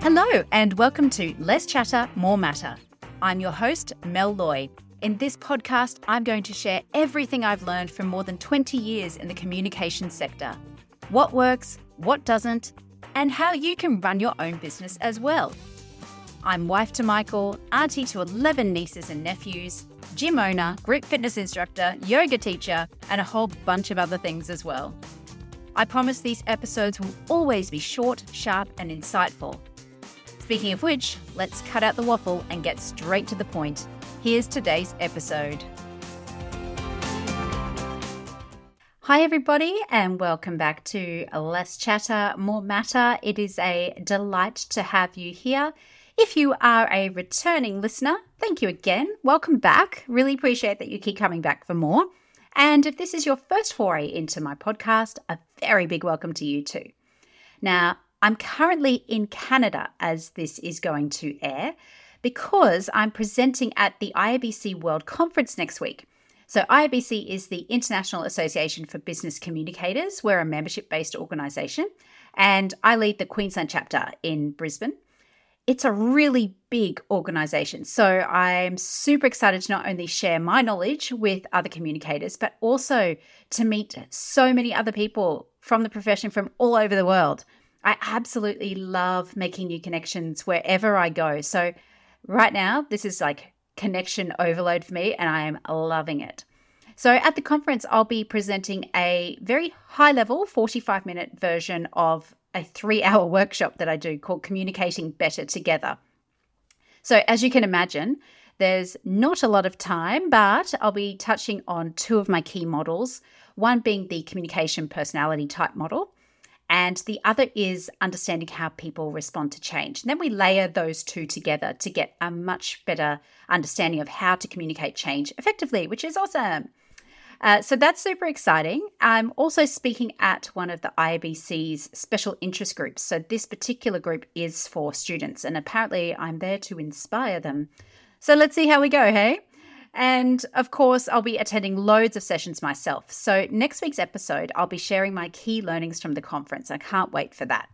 Hello, and welcome to Less Chatter, More Matter. I'm your host, Mel Loy. In this podcast, I'm going to share everything I've learned from more than 20 years in the communication sector what works, what doesn't, and how you can run your own business as well. I'm wife to Michael, auntie to 11 nieces and nephews, gym owner, group fitness instructor, yoga teacher, and a whole bunch of other things as well. I promise these episodes will always be short, sharp, and insightful. Speaking of which, let's cut out the waffle and get straight to the point. Here's today's episode. Hi, everybody, and welcome back to Less Chatter, More Matter. It is a delight to have you here. If you are a returning listener, thank you again. Welcome back. Really appreciate that you keep coming back for more. And if this is your first foray into my podcast, a very big welcome to you too. Now, I'm currently in Canada as this is going to air because I'm presenting at the IABC World Conference next week. So, IABC is the International Association for Business Communicators. We're a membership based organisation, and I lead the Queensland chapter in Brisbane it's a really big organization. So I'm super excited to not only share my knowledge with other communicators, but also to meet so many other people from the profession from all over the world. I absolutely love making new connections wherever I go. So right now, this is like connection overload for me, and I am loving it. So at the conference, I'll be presenting a very high level 45 minute version of a three hour workshop that I do called Communicating Better Together. So, as you can imagine, there's not a lot of time, but I'll be touching on two of my key models one being the communication personality type model, and the other is understanding how people respond to change. And then we layer those two together to get a much better understanding of how to communicate change effectively, which is awesome. Uh, so that's super exciting. I'm also speaking at one of the IABC's special interest groups. So this particular group is for students, and apparently I'm there to inspire them. So let's see how we go, hey? And of course, I'll be attending loads of sessions myself. So, next week's episode, I'll be sharing my key learnings from the conference. I can't wait for that.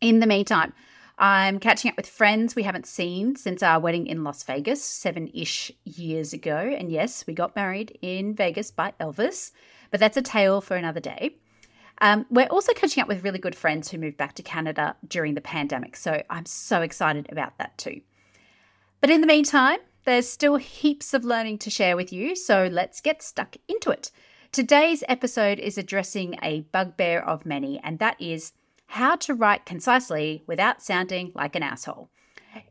In the meantime, I'm catching up with friends we haven't seen since our wedding in Las Vegas seven ish years ago. And yes, we got married in Vegas by Elvis, but that's a tale for another day. Um, we're also catching up with really good friends who moved back to Canada during the pandemic. So I'm so excited about that too. But in the meantime, there's still heaps of learning to share with you. So let's get stuck into it. Today's episode is addressing a bugbear of many, and that is how to write concisely without sounding like an asshole.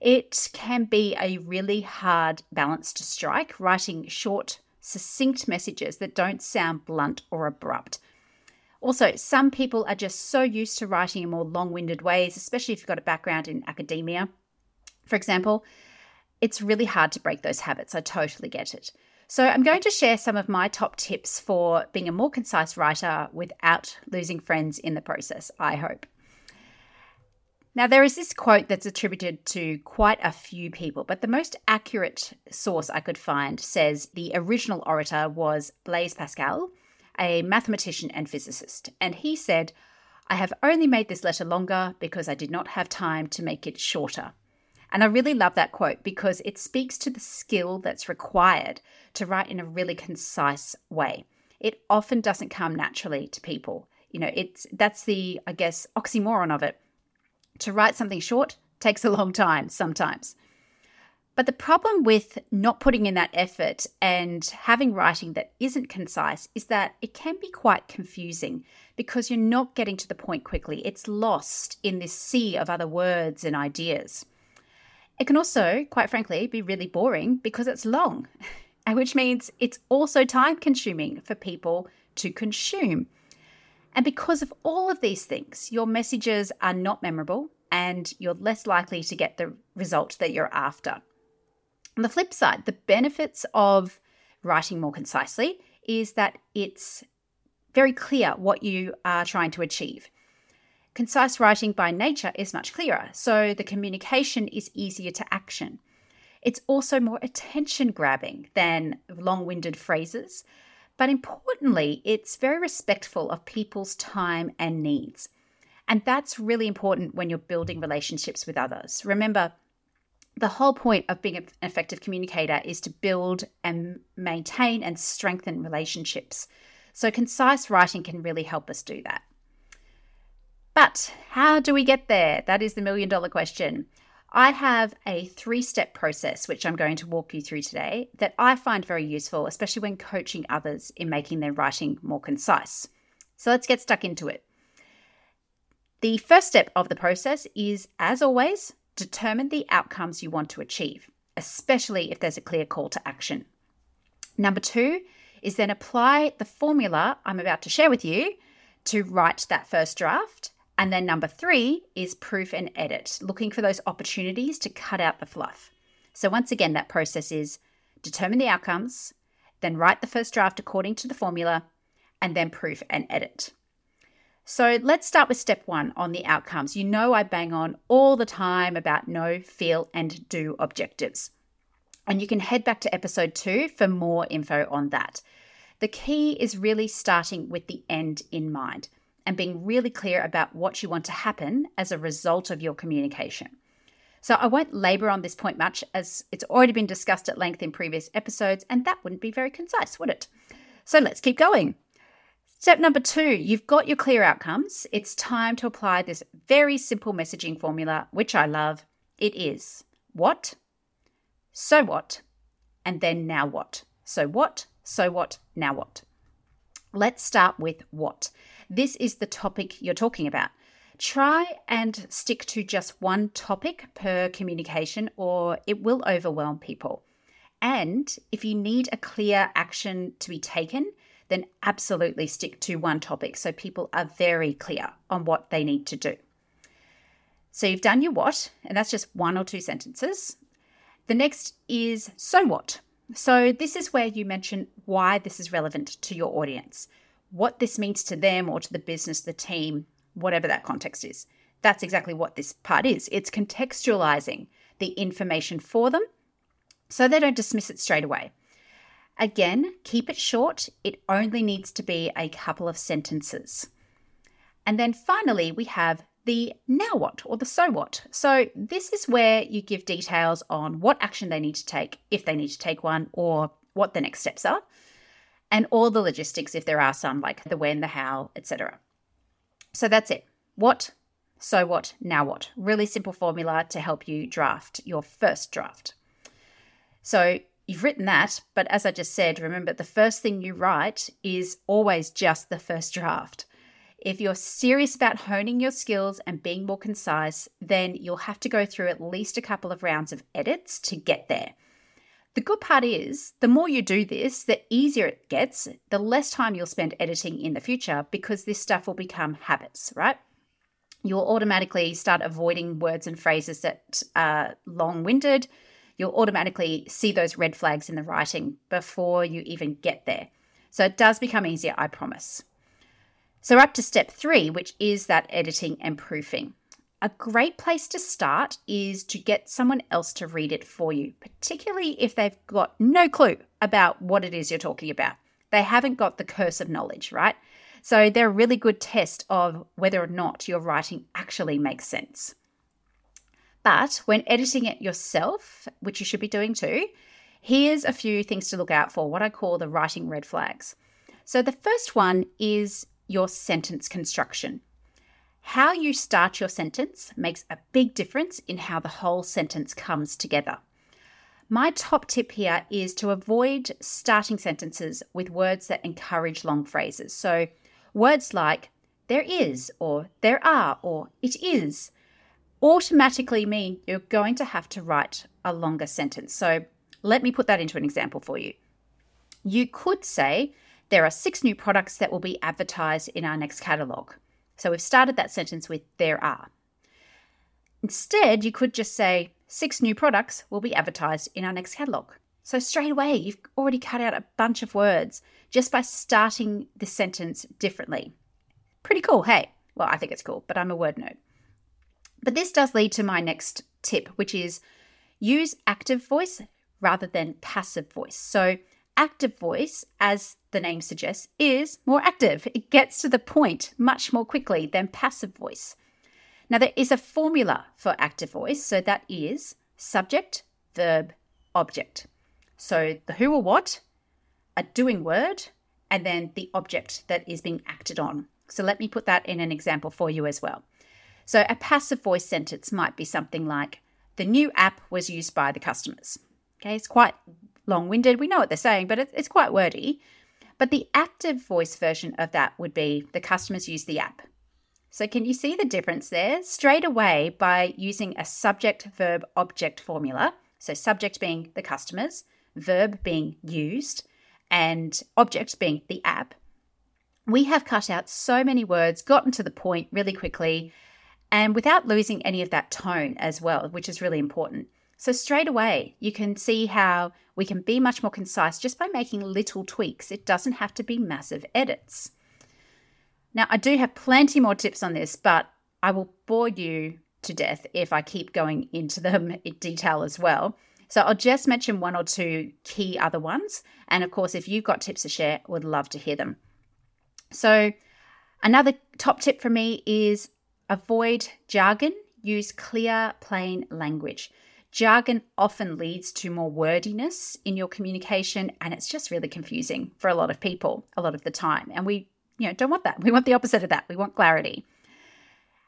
It can be a really hard balance to strike, writing short, succinct messages that don't sound blunt or abrupt. Also, some people are just so used to writing in more long winded ways, especially if you've got a background in academia. For example, it's really hard to break those habits. I totally get it. So, I'm going to share some of my top tips for being a more concise writer without losing friends in the process, I hope. Now, there is this quote that's attributed to quite a few people, but the most accurate source I could find says the original orator was Blaise Pascal, a mathematician and physicist, and he said, I have only made this letter longer because I did not have time to make it shorter. And I really love that quote because it speaks to the skill that's required to write in a really concise way. It often doesn't come naturally to people. You know, it's that's the I guess oxymoron of it. To write something short takes a long time sometimes. But the problem with not putting in that effort and having writing that isn't concise is that it can be quite confusing because you're not getting to the point quickly. It's lost in this sea of other words and ideas. It can also, quite frankly, be really boring because it's long, which means it's also time consuming for people to consume. And because of all of these things, your messages are not memorable and you're less likely to get the result that you're after. On the flip side, the benefits of writing more concisely is that it's very clear what you are trying to achieve. Concise writing by nature is much clearer, so the communication is easier to action. It's also more attention grabbing than long winded phrases, but importantly, it's very respectful of people's time and needs. And that's really important when you're building relationships with others. Remember, the whole point of being an effective communicator is to build and maintain and strengthen relationships. So, concise writing can really help us do that. But how do we get there? That is the million dollar question. I have a three step process which I'm going to walk you through today that I find very useful, especially when coaching others in making their writing more concise. So let's get stuck into it. The first step of the process is, as always, determine the outcomes you want to achieve, especially if there's a clear call to action. Number two is then apply the formula I'm about to share with you to write that first draft and then number three is proof and edit, looking for those opportunities to cut out the fluff. So, once again, that process is determine the outcomes, then write the first draft according to the formula, and then proof and edit. So, let's start with step one on the outcomes. You know, I bang on all the time about know, feel, and do objectives. And you can head back to episode two for more info on that. The key is really starting with the end in mind and being really clear about what you want to happen as a result of your communication. So I won't labor on this point much as it's already been discussed at length in previous episodes, and that wouldn't be very concise, would it? So let's keep going. Step number two, you've got your clear outcomes. It's time to apply this very simple messaging formula, which I love. It is what, so what, and then now what. So what, so what, now what. Let's start with what this is the topic you're talking about. Try and stick to just one topic per communication, or it will overwhelm people. And if you need a clear action to be taken, then absolutely stick to one topic so people are very clear on what they need to do. So you've done your what, and that's just one or two sentences. The next is so what. So this is where you mention why this is relevant to your audience what this means to them or to the business, the team, whatever that context is. That's exactly what this part is. It's contextualizing the information for them so they don't dismiss it straight away. Again, keep it short. It only needs to be a couple of sentences. And then finally, we have the now what or the so what. So, this is where you give details on what action they need to take, if they need to take one, or what the next steps are and all the logistics if there are some, like the when, the how, etc. So that's it. What, so what, now what. Really simple formula to help you draft your first draft. So you've written that, but as I just said, remember the first thing you write is always just the first draft. If you're serious about honing your skills and being more concise, then you'll have to go through at least a couple of rounds of edits to get there. The good part is, the more you do this, the easier it gets, the less time you'll spend editing in the future because this stuff will become habits, right? You'll automatically start avoiding words and phrases that are long winded. You'll automatically see those red flags in the writing before you even get there. So it does become easier, I promise. So, up to step three, which is that editing and proofing a great place to start is to get someone else to read it for you, particularly if they've got no clue about what it is you're talking about. They haven't got the curse of knowledge, right? So they're a really good test of whether or not your writing actually makes sense. But when editing it yourself, which you should be doing too, here's a few things to look out for what I call the writing red flags. So the first one is your sentence construction. How you start your sentence makes a big difference in how the whole sentence comes together. My top tip here is to avoid starting sentences with words that encourage long phrases. So, words like there is, or there are, or it is automatically mean you're going to have to write a longer sentence. So, let me put that into an example for you. You could say, There are six new products that will be advertised in our next catalogue. So we've started that sentence with there are. Instead, you could just say, six new products will be advertised in our next catalogue. So straight away, you've already cut out a bunch of words just by starting the sentence differently. Pretty cool, hey? Well, I think it's cool, but I'm a word nerd. But this does lead to my next tip, which is use active voice rather than passive voice. So active voice, as the name suggests, is more active. It gets to the point much more quickly than passive voice. Now, there is a formula for active voice, so that is subject, verb, object. So the who or what, a doing word, and then the object that is being acted on. So let me put that in an example for you as well. So a passive voice sentence might be something like, the new app was used by the customers. Okay, it's quite long winded. We know what they're saying, but it's quite wordy. But the active voice version of that would be the customers use the app. So, can you see the difference there? Straight away, by using a subject verb object formula, so subject being the customers, verb being used, and object being the app, we have cut out so many words, gotten to the point really quickly, and without losing any of that tone as well, which is really important. So, straight away, you can see how we can be much more concise just by making little tweaks. It doesn't have to be massive edits. Now, I do have plenty more tips on this, but I will bore you to death if I keep going into them in detail as well. So I'll just mention one or two key other ones. And of course, if you've got tips to share, would love to hear them. So another top tip for me is avoid jargon, use clear, plain language. Jargon often leads to more wordiness in your communication, and it's just really confusing for a lot of people a lot of the time. And we, you know, don't want that. We want the opposite of that. We want clarity.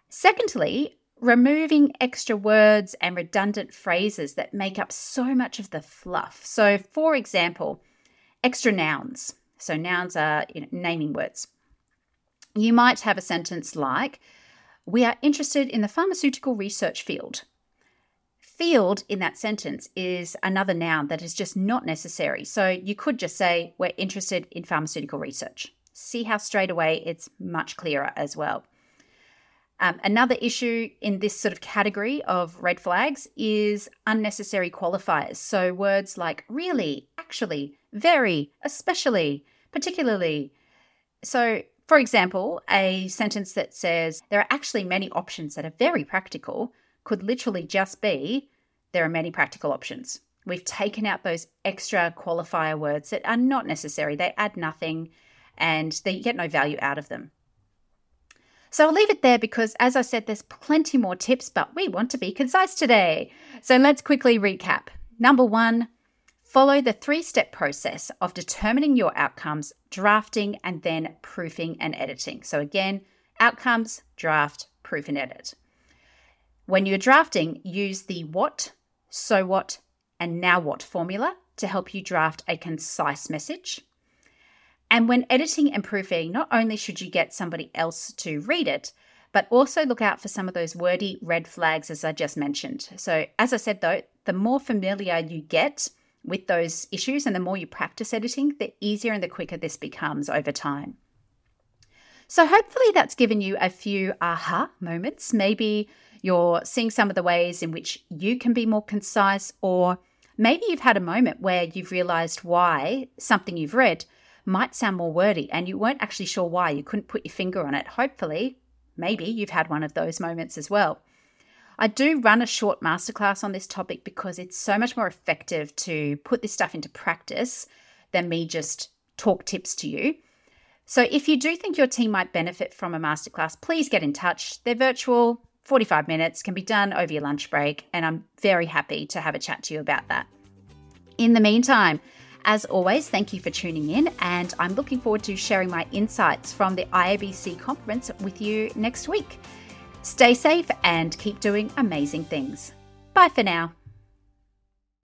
Secondly, removing extra words and redundant phrases that make up so much of the fluff. So, for example, extra nouns. So, nouns are you know, naming words. You might have a sentence like, We are interested in the pharmaceutical research field. Field in that sentence is another noun that is just not necessary. So, you could just say, We're interested in pharmaceutical research. See how straight away it's much clearer as well. Um, another issue in this sort of category of red flags is unnecessary qualifiers. So words like really, actually, very, especially, particularly. So, for example, a sentence that says there are actually many options that are very practical could literally just be there are many practical options. We've taken out those extra qualifier words that are not necessary, they add nothing and they get no value out of them. So I'll leave it there because, as I said, there's plenty more tips, but we want to be concise today. So let's quickly recap. Number one, follow the three step process of determining your outcomes, drafting, and then proofing and editing. So, again, outcomes, draft, proof, and edit. When you're drafting, use the what, so what, and now what formula to help you draft a concise message. And when editing and proofing, not only should you get somebody else to read it, but also look out for some of those wordy red flags, as I just mentioned. So, as I said though, the more familiar you get with those issues and the more you practice editing, the easier and the quicker this becomes over time. So, hopefully, that's given you a few aha moments. Maybe you're seeing some of the ways in which you can be more concise, or maybe you've had a moment where you've realized why something you've read might sound more wordy and you weren't actually sure why. You couldn't put your finger on it. Hopefully, maybe you've had one of those moments as well. I do run a short masterclass on this topic because it's so much more effective to put this stuff into practice than me just talk tips to you. So if you do think your team might benefit from a masterclass, please get in touch. They're virtual, 45 minutes, can be done over your lunch break, and I'm very happy to have a chat to you about that. In the meantime, as always, thank you for tuning in, and I'm looking forward to sharing my insights from the IABC conference with you next week. Stay safe and keep doing amazing things. Bye for now.